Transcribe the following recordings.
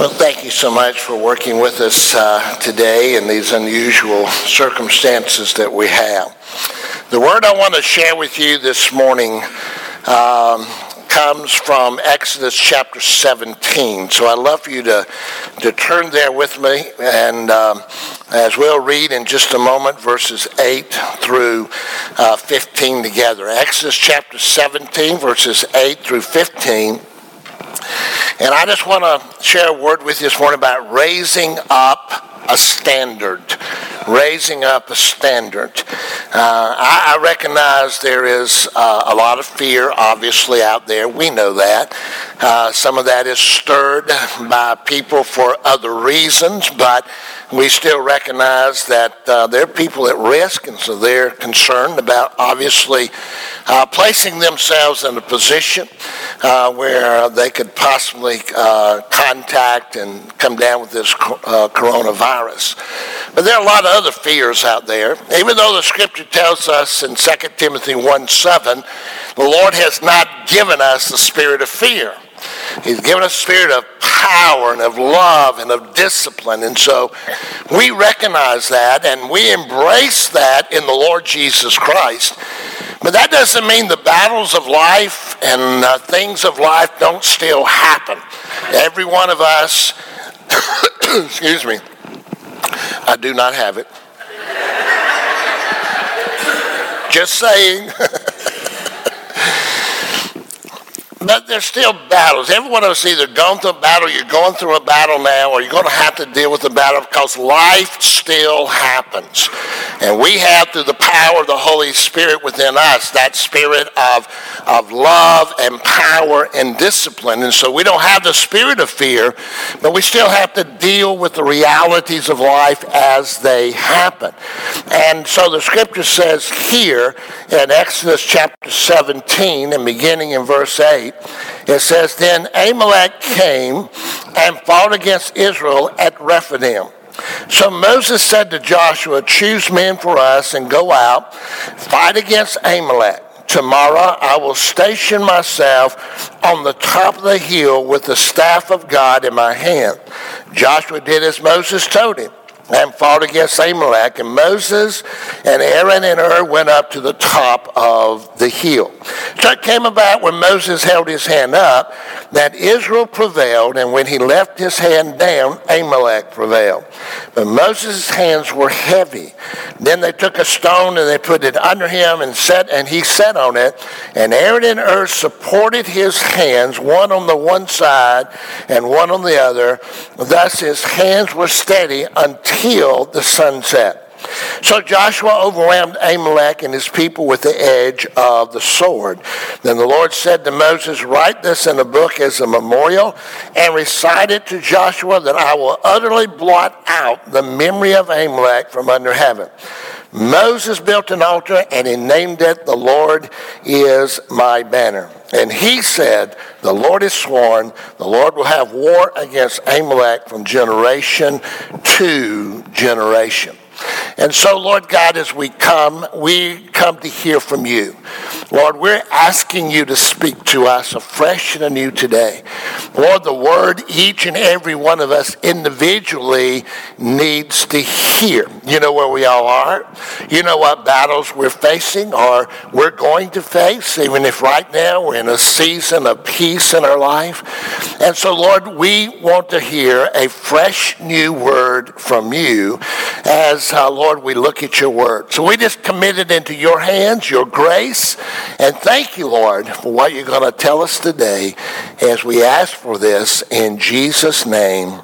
Well, thank you so much for working with us uh, today in these unusual circumstances that we have. The word I want to share with you this morning um, comes from Exodus chapter 17. So I'd love for you to, to turn there with me, and um, as we'll read in just a moment, verses 8 through uh, 15 together. Exodus chapter 17, verses 8 through 15. And I just want to share a word with you this morning about raising up a standard. Raising up a standard. Uh, I, I, recognize there is uh, a lot of fear, obviously, out there. We know that. Uh, some of that is stirred by people for other reasons, but we still recognize that uh, there are people at risk, and so they're concerned about obviously uh, placing themselves in a position uh, where they could possibly contact and come down with this uh, coronavirus. But there are a lot of other fears out there. Even though the scripture tells us in 2 Timothy 1 7, the Lord has not given us the spirit of fear. He's given us a spirit of power and of love and of discipline. And so we recognize that and we embrace that in the Lord Jesus Christ. But that doesn't mean the battles of life and uh, things of life don't still happen. Every one of us, excuse me, I do not have it. Just saying. But there's still battles. Every one of us either gone through a battle, you're going through a battle now, or you're going to have to deal with the battle because life still happens. And we have, through the power of the Holy Spirit within us, that spirit of, of love and power and discipline. And so we don't have the spirit of fear, but we still have to deal with the realities of life as they happen. And so the scripture says here in Exodus chapter 17 and beginning in verse 8, 8, it says, Then Amalek came and fought against Israel at Rephidim. So Moses said to Joshua, Choose men for us and go out, fight against Amalek. Tomorrow I will station myself on the top of the hill with the staff of God in my hand. Joshua did as Moses told him and fought against Amalek. And Moses and Aaron and Hur went up to the top of the hill. So it came about when Moses held his hand up that Israel prevailed, and when he left his hand down, Amalek prevailed. But Moses' hands were heavy. Then they took a stone and they put it under him and set, and he sat on it. And Aaron and Hur supported his hands, one on the one side and one on the other. Thus his hands were steady until until the sunset. So Joshua overwhelmed Amalek and his people with the edge of the sword. Then the Lord said to Moses, Write this in a book as a memorial and recite it to Joshua that I will utterly blot out the memory of Amalek from under heaven. Moses built an altar and he named it, The Lord is my banner. And he said, The Lord has sworn, the Lord will have war against Amalek from generation generation. And so, Lord God, as we come, we come to hear from you. Lord, we're asking you to speak to us afresh and anew today. Lord, the word each and every one of us individually needs to hear. You know where we all are. You know what battles we're facing or we're going to face, even if right now we're in a season of peace in our life. And so, Lord, we want to hear a fresh new word from you as, uh, Lord, we look at your word. So we just commit it into your hands, your grace, and thank you, Lord, for what you're going to tell us today as we ask for this in Jesus' name.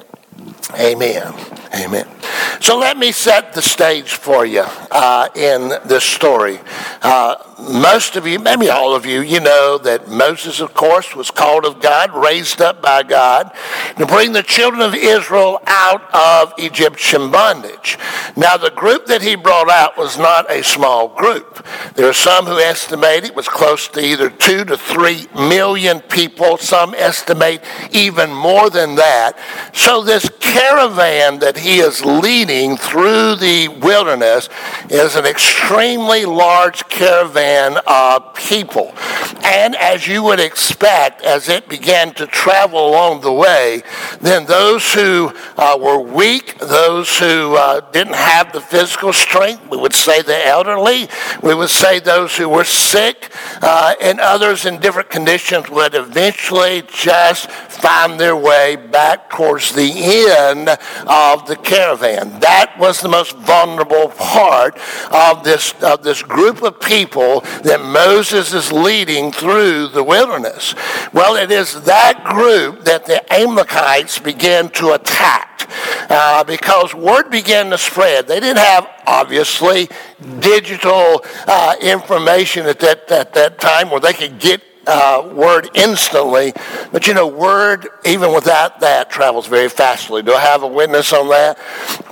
Amen. Amen. So let me set the stage for you uh, in this story. Uh, most of you, maybe all of you, you know that Moses, of course, was called of God, raised up by God, to bring the children of Israel out of Egyptian bondage. Now, the group that he brought out was not a small group. There are some who estimate it was close to either two to three million people. Some estimate even more than that. So, this caravan that he is leading through the wilderness is an extremely large caravan of people. And as you would expect, as it began to travel along the way, then those who uh, were weak, those who uh, didn't have the physical strength, we would say the elderly, we would say those who were sick, uh, and others in different conditions would eventually just find their way back towards the end of the caravan. That was the most vulnerable part of this, of this group of people that Moses is leading through the wilderness. Well, it is that group that the Amalekites began to attack. Uh, because word began to spread. They didn't have, obviously, digital uh, information at that, at that time where they could get uh, word instantly. But you know, word, even without that, travels very fastly. Do I have a witness on that?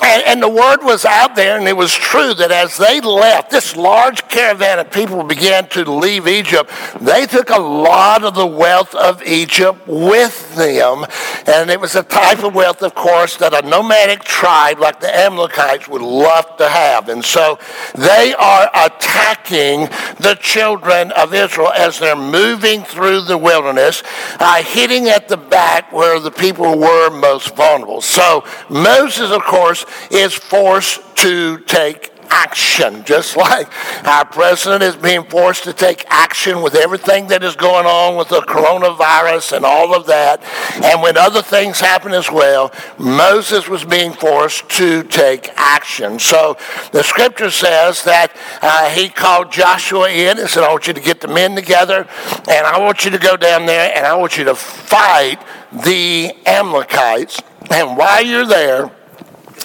And, and the word was out there, and it was true that as they left, this large caravan of people began to leave Egypt. They took a lot of the wealth of Egypt with them. And it was a type of wealth, of course, that a nomadic tribe like the Amalekites would love to have. And so they are attacking the children of Israel as they're moving through the wilderness, uh, hitting at the back where the people were most vulnerable. So Moses, of course, is forced to take action, just like our president is being forced to take action with everything that is going on with the coronavirus and all of that. And when other things happen as well, Moses was being forced to take action. So the scripture says that uh, he called Joshua in and said, I want you to get the men together and I want you to go down there and I want you to fight the Amalekites. And while you're there,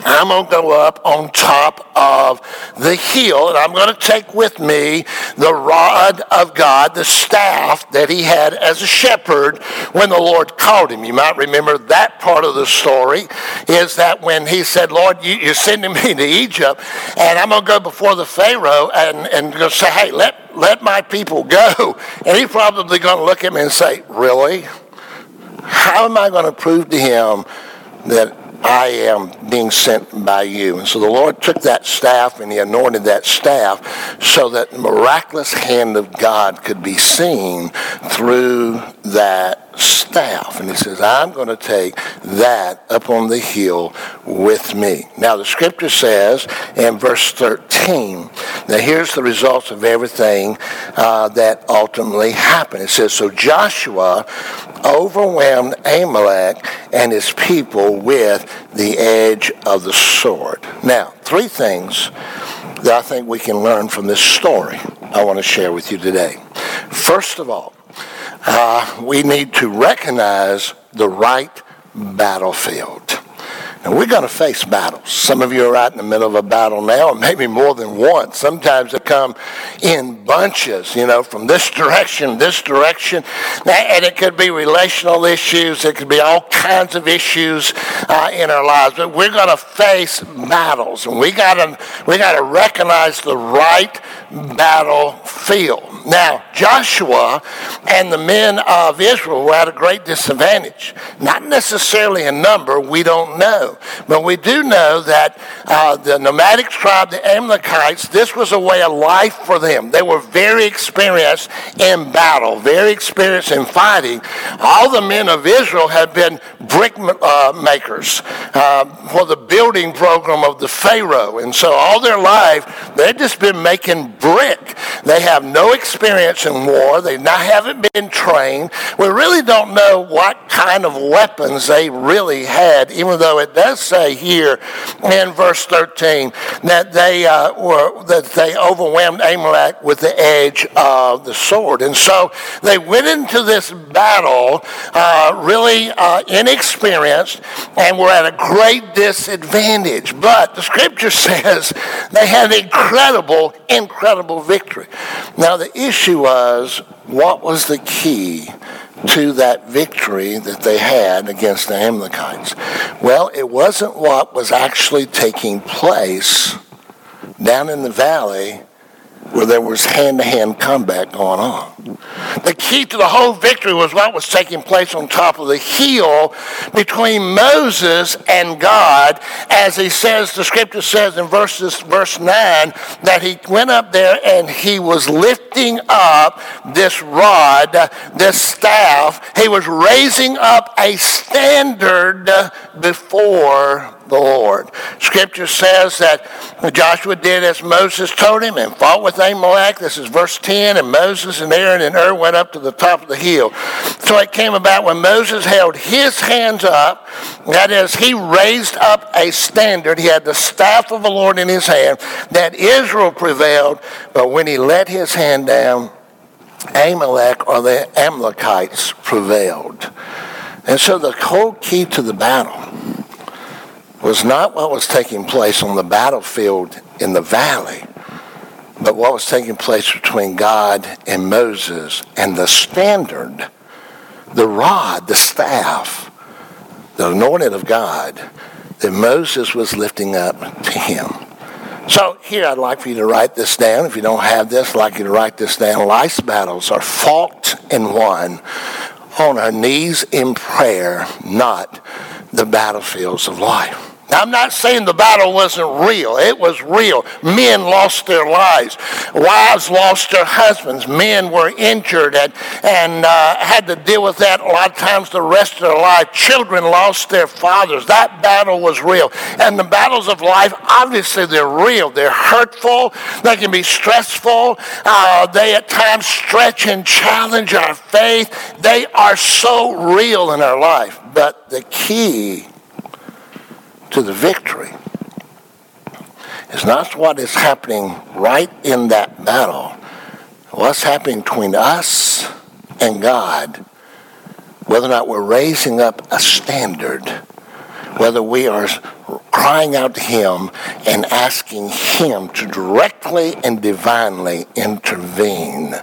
I'm going to go up on top of the hill and I'm going to take with me the rod of God, the staff that he had as a shepherd when the Lord called him. You might remember that part of the story is that when he said, Lord, you, are sending me to Egypt and I'm going to go before the Pharaoh and, and go say, hey, let, let my people go. And he's probably going to look at me and say, really? How am I going to prove to him that I am being sent by you. And so the Lord took that staff and he anointed that staff so that the miraculous hand of God could be seen through that staff. And he says, I'm going to take that up on the hill with me. Now, the scripture says in verse 13, now here's the results of everything uh, that ultimately happened. It says, So Joshua overwhelmed Amalek and his people with the edge of the sword. Now, three things that I think we can learn from this story I want to share with you today. First of all, uh, we need to recognize the right battlefield. And we're going to face battles. Some of you are right in the middle of a battle now, and maybe more than one. Sometimes they come in bunches, you know, from this direction, this direction. And it could be relational issues. It could be all kinds of issues uh, in our lives. But we're going to face battles, and we got to we got to recognize the right battlefield. Now, Joshua and the men of Israel were at a great disadvantage. Not necessarily in number, we don't know. But we do know that uh, the nomadic tribe, the Amalekites, this was a way of life for them. They were very experienced in battle, very experienced in fighting. All the men of Israel had been brick uh, makers uh, for the building program of the Pharaoh. And so all their life, they've just been making brick. They have no experience in war. They not, haven't been trained. We really don't know what kind of weapons they really had, even though it does say here in verse 13 that they uh, were that they overwhelmed Amalek with the edge of the sword, and so they went into this battle uh, really uh, inexperienced and were at a great disadvantage. But the scripture says they had incredible, incredible victory. Now the issue was what was the key to that victory that they had against the Amalekites? Well, it wasn't what was actually taking place down in the valley where there was hand-to-hand combat going on. The key to the whole victory was what was taking place on top of the hill between Moses and God, as he says, the scripture says in verses, verse 9, that he went up there and he was lifting up this rod, this staff. He was raising up a standard before the Lord. Scripture says that Joshua did as Moses told him and fought with Amalek. This is verse 10. And Moses and Aaron and Hur went up to the top of the hill. So it came about when Moses held his hands up, that is, he raised up a standard. He had the staff of the Lord in his hand, that Israel prevailed. But when he let his hand down, Amalek or the Amalekites prevailed. And so the whole key to the battle was not what was taking place on the battlefield in the valley, but what was taking place between God and Moses and the standard, the rod, the staff, the anointed of God that Moses was lifting up to him. So here I'd like for you to write this down. If you don't have this, I'd like you to write this down. Life's battles are fought and won on our knees in prayer, not the battlefields of life. Now, I'm not saying the battle wasn't real. It was real. Men lost their lives. Wives lost their husbands. Men were injured and, and uh, had to deal with that a lot of times the rest of their life. Children lost their fathers. That battle was real. And the battles of life, obviously, they're real. They're hurtful. They can be stressful. Uh, they at times stretch and challenge our faith. They are so real in our life. But the key to the victory is not what is happening right in that battle. What's happening between us and God, whether or not we're raising up a standard, whether we are crying out to Him and asking Him to directly and divinely intervene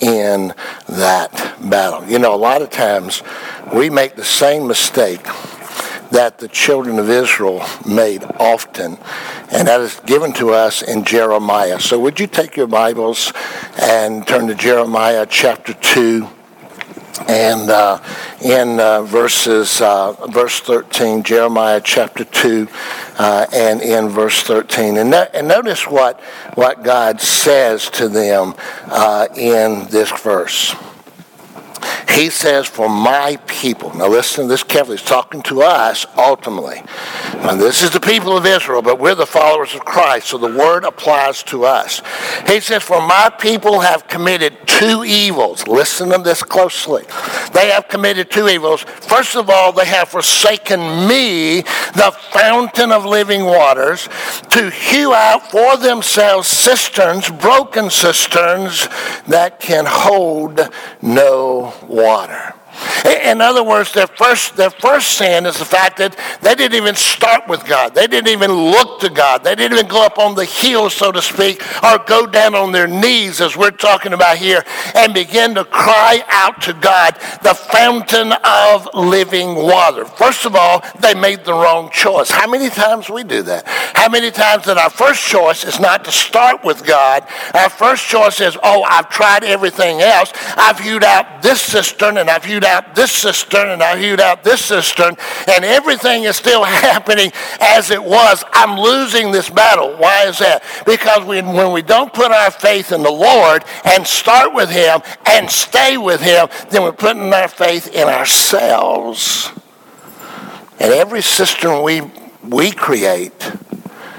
in that battle. You know, a lot of times we make the same mistake that the children of Israel made often, and that is given to us in Jeremiah. So would you take your Bibles and turn to Jeremiah chapter 2 and uh, in uh, verses uh, verse 13 jeremiah chapter 2 uh, and in verse 13 and, no- and, notice what what god says to them uh, in this verse he says, for my people. Now listen to this carefully. He's talking to us ultimately. This is the people of Israel, but we're the followers of Christ, so the word applies to us. He says, for my people have committed two evils. Listen to this closely. They have committed two evils. First of all, they have forsaken me, the fountain of living waters, to hew out for themselves cisterns, broken cisterns that can hold no water. In other words, their first, their first sin is the fact that they didn't even start with God. They didn't even look to God. They didn't even go up on the hill, so to speak, or go down on their knees, as we're talking about here, and begin to cry out to God, the fountain of living water. First of all, they made the wrong choice. How many times we do that? How many times that our first choice is not to start with God? Our first choice is, oh, I've tried everything else. I've hewed out this cistern and I've hewed out this cistern and I hewed out this cistern, and everything is still happening as it was. I'm losing this battle. Why is that? Because we, when we don't put our faith in the Lord and start with Him and stay with Him, then we're putting our faith in ourselves. And every cistern we, we create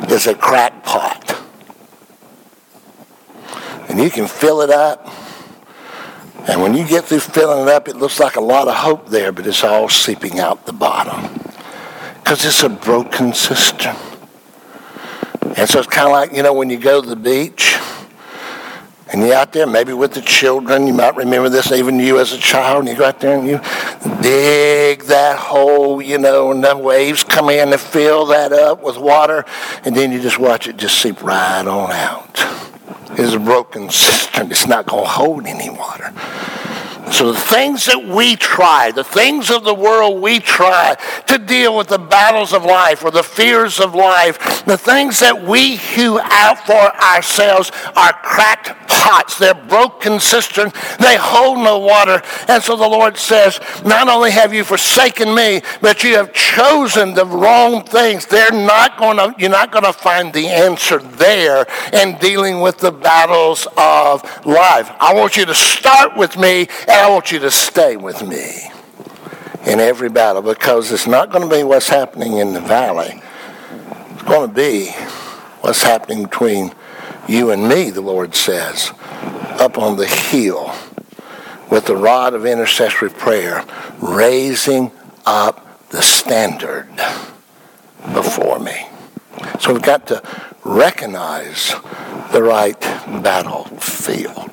is a crackpot. And you can fill it up and when you get through filling it up, it looks like a lot of hope there, but it's all seeping out the bottom. Because it's a broken cistern. And so it's kind of like, you know, when you go to the beach and you're out there, maybe with the children, you might remember this, even you as a child, and you go out there and you dig that hole, you know, and the waves come in and fill that up with water, and then you just watch it just seep right on out is a broken cistern. It's not going to hold any water. So the things that we try, the things of the world we try to deal with the battles of life or the fears of life, the things that we hew out for ourselves are cracked pots. They're broken cisterns. They hold no water. And so the Lord says, not only have you forsaken me, but you have chosen the wrong things. They're not going to, you're not going to find the answer there in dealing with the battles of life. I want you to start with me I want you to stay with me in every battle because it's not going to be what's happening in the valley. It's going to be what's happening between you and me, the Lord says, up on the hill with the rod of intercessory prayer, raising up the standard before me. So we've got to recognize the right battlefield.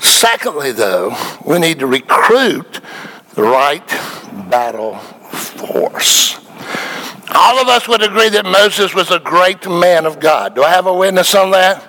Secondly, though, we need to recruit the right battle force. All of us would agree that Moses was a great man of God. Do I have a witness on that?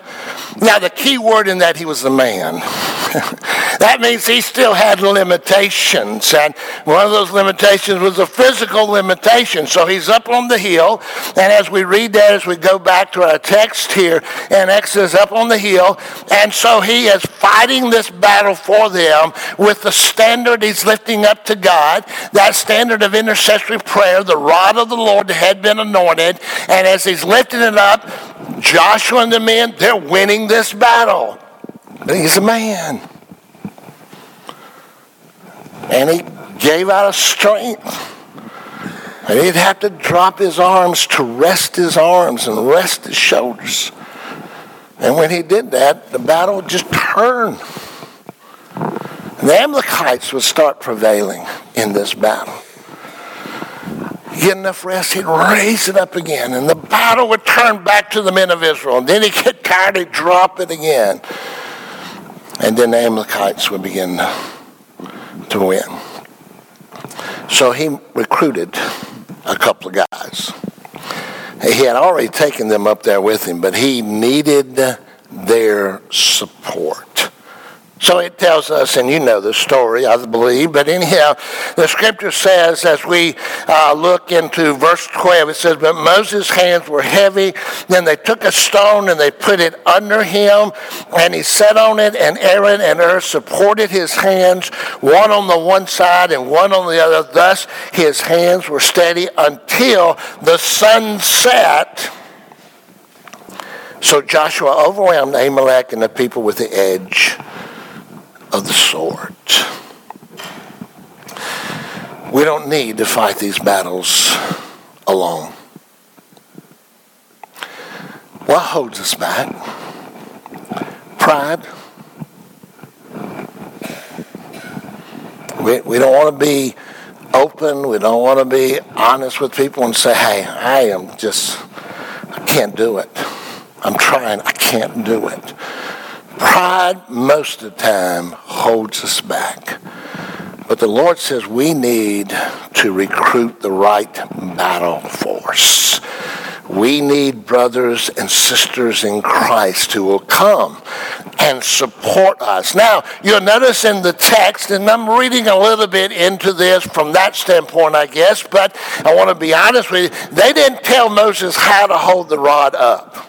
Now, the key word in that, he was the man. that means he still had limitations. And one of those limitations was a physical limitation. So he's up on the hill. And as we read that, as we go back to our text here in Exodus, up on the hill. And so he is fighting this battle for them with the standard he's lifting up to God, that standard of intercessory prayer, the rod of the Lord that had been anointed. And as he's lifting it up, Joshua and the men, they're winning this battle. But he's a man. And he gave out of strength. And he'd have to drop his arms to rest his arms and rest his shoulders. And when he did that, the battle would just turn. And the Amalekites would start prevailing in this battle. Get enough rest, he'd raise it up again, and the battle would turn back to the men of Israel. And then he'd get tired, he'd drop it again. And then the Amalekites would begin to win. So he recruited a couple of guys. He had already taken them up there with him, but he needed their support. So it tells us, and you know the story, I believe, but anyhow, the scripture says as we uh, look into verse 12, it says, But Moses' hands were heavy. Then they took a stone and they put it under him, and he sat on it, and Aaron and Hur supported his hands, one on the one side and one on the other. Thus his hands were steady until the sun set. So Joshua overwhelmed Amalek and the people with the edge of the sword. We don't need to fight these battles alone. What holds us back? Pride. We, we don't want to be open. We don't want to be honest with people and say, hey, I am just, I can't do it. I'm trying, I can't do it. Pride, most of the time, holds us back. But the Lord says we need to recruit the right battle force. We need brothers and sisters in Christ who will come and support us. Now, you'll notice in the text, and I'm reading a little bit into this from that standpoint, I guess, but I want to be honest with you. They didn't tell Moses how to hold the rod up.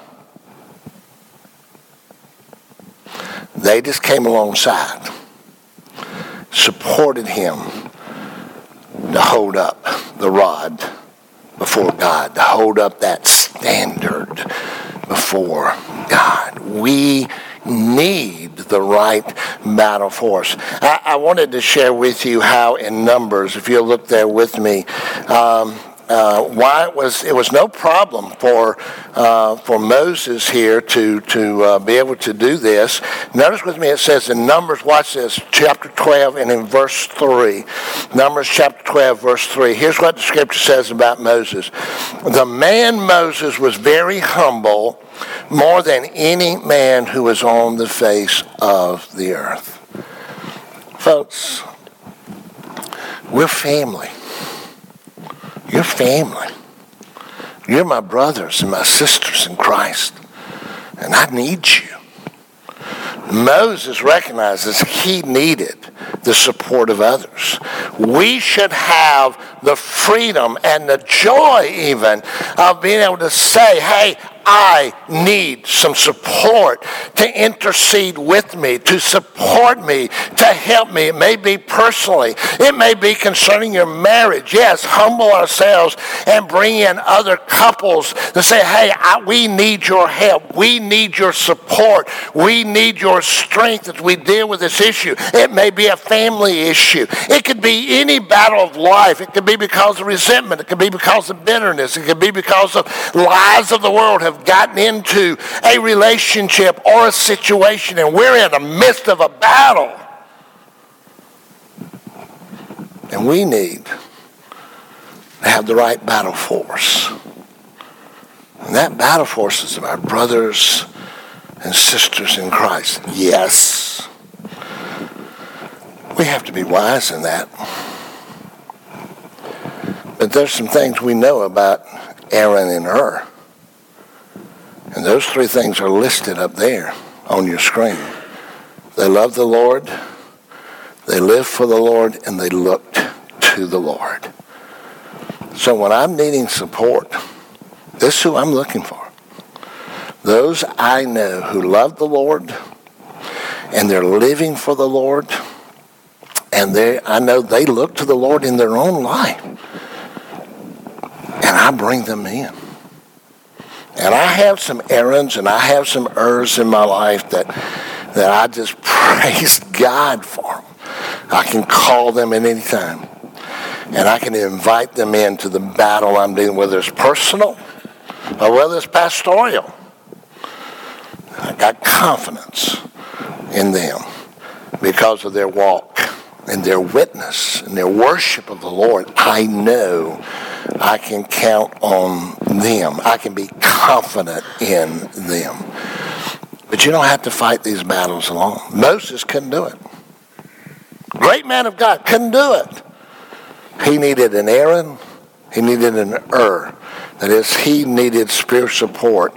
They just came alongside, supported him to hold up the rod before God, to hold up that standard before God. We need the right battle force. I, I, wanted to share with you how in Numbers, if you'll look there with me, um, uh, why it was it was no problem for uh, for Moses here to to uh, be able to do this. Notice with me it says in Numbers, watch this, chapter 12 and in verse 3. Numbers chapter 12, verse 3. Here's what the scripture says about Moses. The man Moses was very humble, more than any man who was on the face of the earth. Folks, we're family. You're family. You're my brothers and my sisters in Christ. And I need you. Moses recognizes he needed the support of others. We should have the freedom and the joy even of being able to say, hey, I need some support to intercede with me, to support me, to help me. It may be personally. It may be concerning your marriage. Yes, humble ourselves and bring in other couples to say, hey, I, we need your help. We need your support. We need your strength as we deal with this issue. It may be a family issue. It could be any battle of life. It could be because of resentment. It could be because of bitterness. It could be because of lies of the world have have gotten into a relationship or a situation and we're in the midst of a battle. And we need to have the right battle force. And that battle force is our brothers and sisters in Christ. Yes. We have to be wise in that. But there's some things we know about Aaron and Hur. And those three things are listed up there on your screen. They love the Lord, they live for the Lord, and they looked to the Lord. So when I'm needing support, this is who I'm looking for. Those I know who love the Lord and they're living for the Lord, and they I know they look to the Lord in their own life. And I bring them in. And I have some Aarons and I have some Hurs in my life that, that I just praise God for. I can call them at any time. And I can invite them into the battle I'm dealing with, whether it's personal or whether it's pastoral. I got confidence in them because of their walk and their witness and their worship of the Lord. I know I can count on them. I can be confident in them. But you don't have to fight these battles alone. Moses couldn't do it. Great man of God couldn't do it. He needed an Aaron. He needed an Hur. That is, he needed spiritual support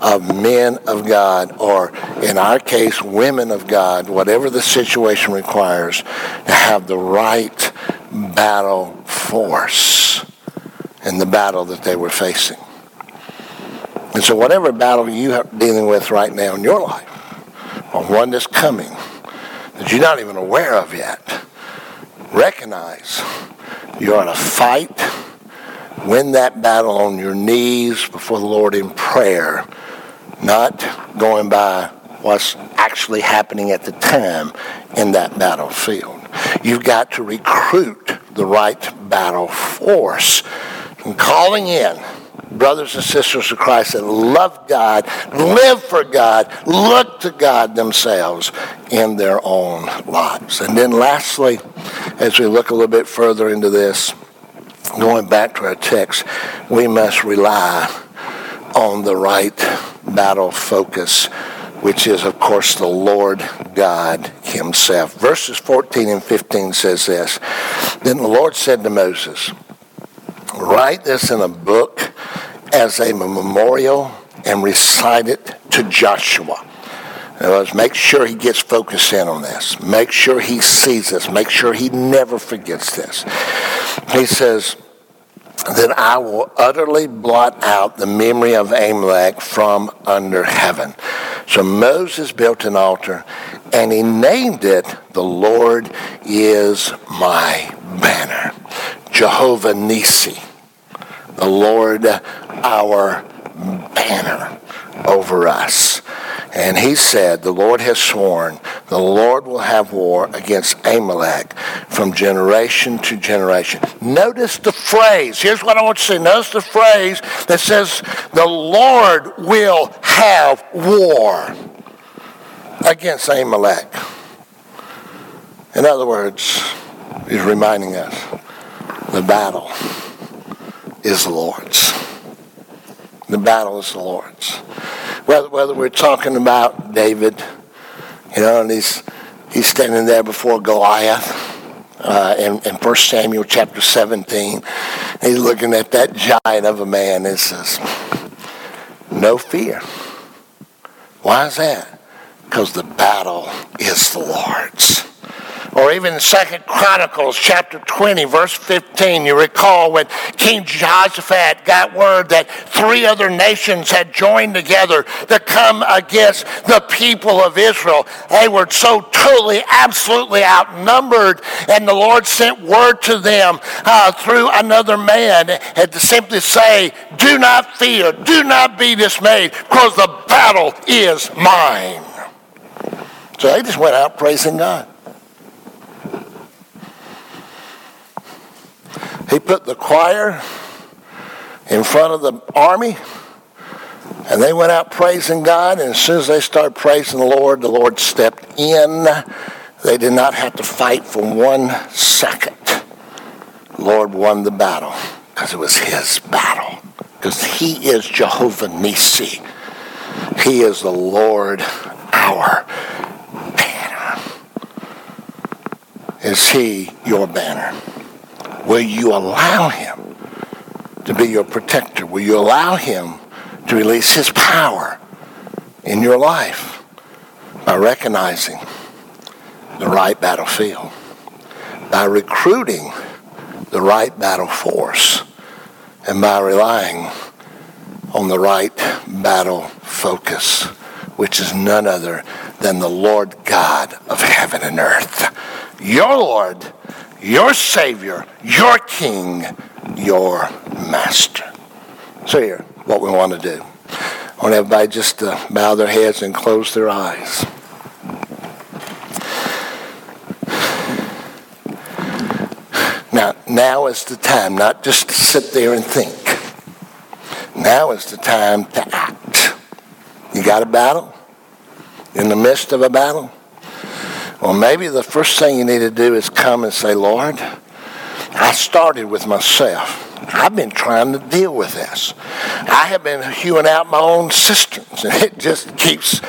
of men of God, or in our case, women of God, whatever the situation requires, to have the right battle force in the battle that they were facing. And so whatever battle you are dealing with right now in your life, or one that's coming that you're not even aware of yet, recognize you're in a fight. Win that battle on your knees before the Lord in prayer, not going by what's actually happening at the time in that battlefield. You've got to recruit the right battle force and calling in brothers and sisters of Christ that love God, live for God, look to God themselves in their own lives. And then lastly, as we look a little bit further into this, going back to our text, we must rely on the right battle focus, which is, of course, the Lord God himself. Verses 14 and 15 says this, Then the Lord said to Moses, write this in a book as a memorial and recite it to Joshua. In other words, make sure he gets focused in on this. Make sure he sees this. Make sure he never forgets this. He says, that I will utterly blot out the memory of Amalek from under heaven. So Moses built an altar and he named it, The Lord is my banner. Jehovah Nissi the Lord our banner over us. And he said, The Lord has sworn, the Lord will have war against Amalek from generation to generation. Notice the phrase. Here's what I want you to see. Notice the phrase that says, The Lord will have war against Amalek. In other words, he's reminding us the battle is the Lord's. The battle is the Lord's. Whether, whether we're talking about David, you know, and he's, he's standing there before Goliath uh, in, in 1 Samuel chapter 17. He's looking at that giant of a man and says, no fear. Why is that? Because the battle is the Lord's. Or even Second Chronicles chapter 20, verse 15, you recall when King Jehoshaphat got word that three other nations had joined together to come against the people of Israel. They were so totally, absolutely outnumbered, and the Lord sent word to them uh, through another man and to simply say, Do not fear, do not be dismayed, because the battle is mine. So they just went out praising God. He put the choir in front of the army, and they went out praising God. And as soon as they started praising the Lord, the Lord stepped in. They did not have to fight for one second. The Lord won the battle because it was his battle. Because he is Jehovah Nissi. He is the Lord our banner. Is he your banner? Will you allow him to be your protector? Will you allow him to release his power in your life by recognizing the right battlefield, by recruiting the right battle force, and by relying on the right battle focus, which is none other than the Lord God of heaven and earth. Your Lord your Savior, your King, your Master. So here, what we want to do. I want everybody just to bow their heads and close their eyes. Now, now is the time, not just to sit there and think. Now is the time to act. You got a battle? In the midst of a battle? Well, maybe the first thing you need to do is come and say, Lord, I started with myself. I've been trying to deal with this. I have been hewing out my own cisterns, and it just keeps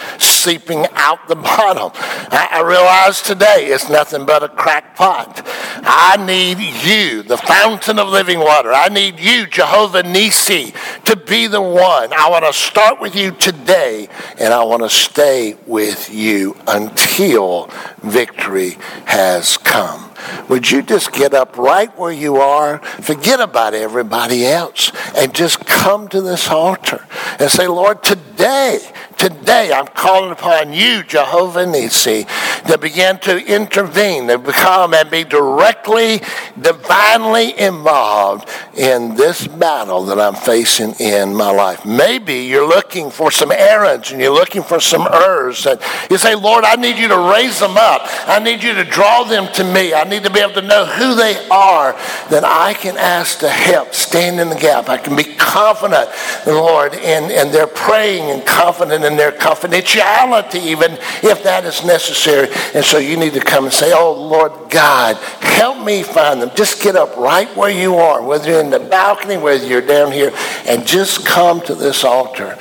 seeping out the bottom. I, I realize today it's nothing but a cracked pot. I need you, the fountain of living water. I need you, Jehovah Nissi, to be the one. I want to start with you today, and I want to stay with you until victory has come. Would you just get up right where you are, forget about everybody else, and just come to this altar and say, Lord, today, today I'm calling upon you, Jehovah Nissi, to begin to intervene, to become and be directly, divinely involved in this battle that I'm facing in my life. Maybe you're looking for some Aarons and you're looking for some Hurs, and you say, Lord, I need you to raise them up. I need you to draw them to me. I need to be able to know who they are, that I can ask to help, stand in the gap. I can be confident, Lord, and, and they're praying and confident in their confidentiality, even if that is necessary. And so you need to come and say, Oh, Lord God, help me find them. Just get up right where you are, whether you're in the balcony, whether you're down here, and just come to this altar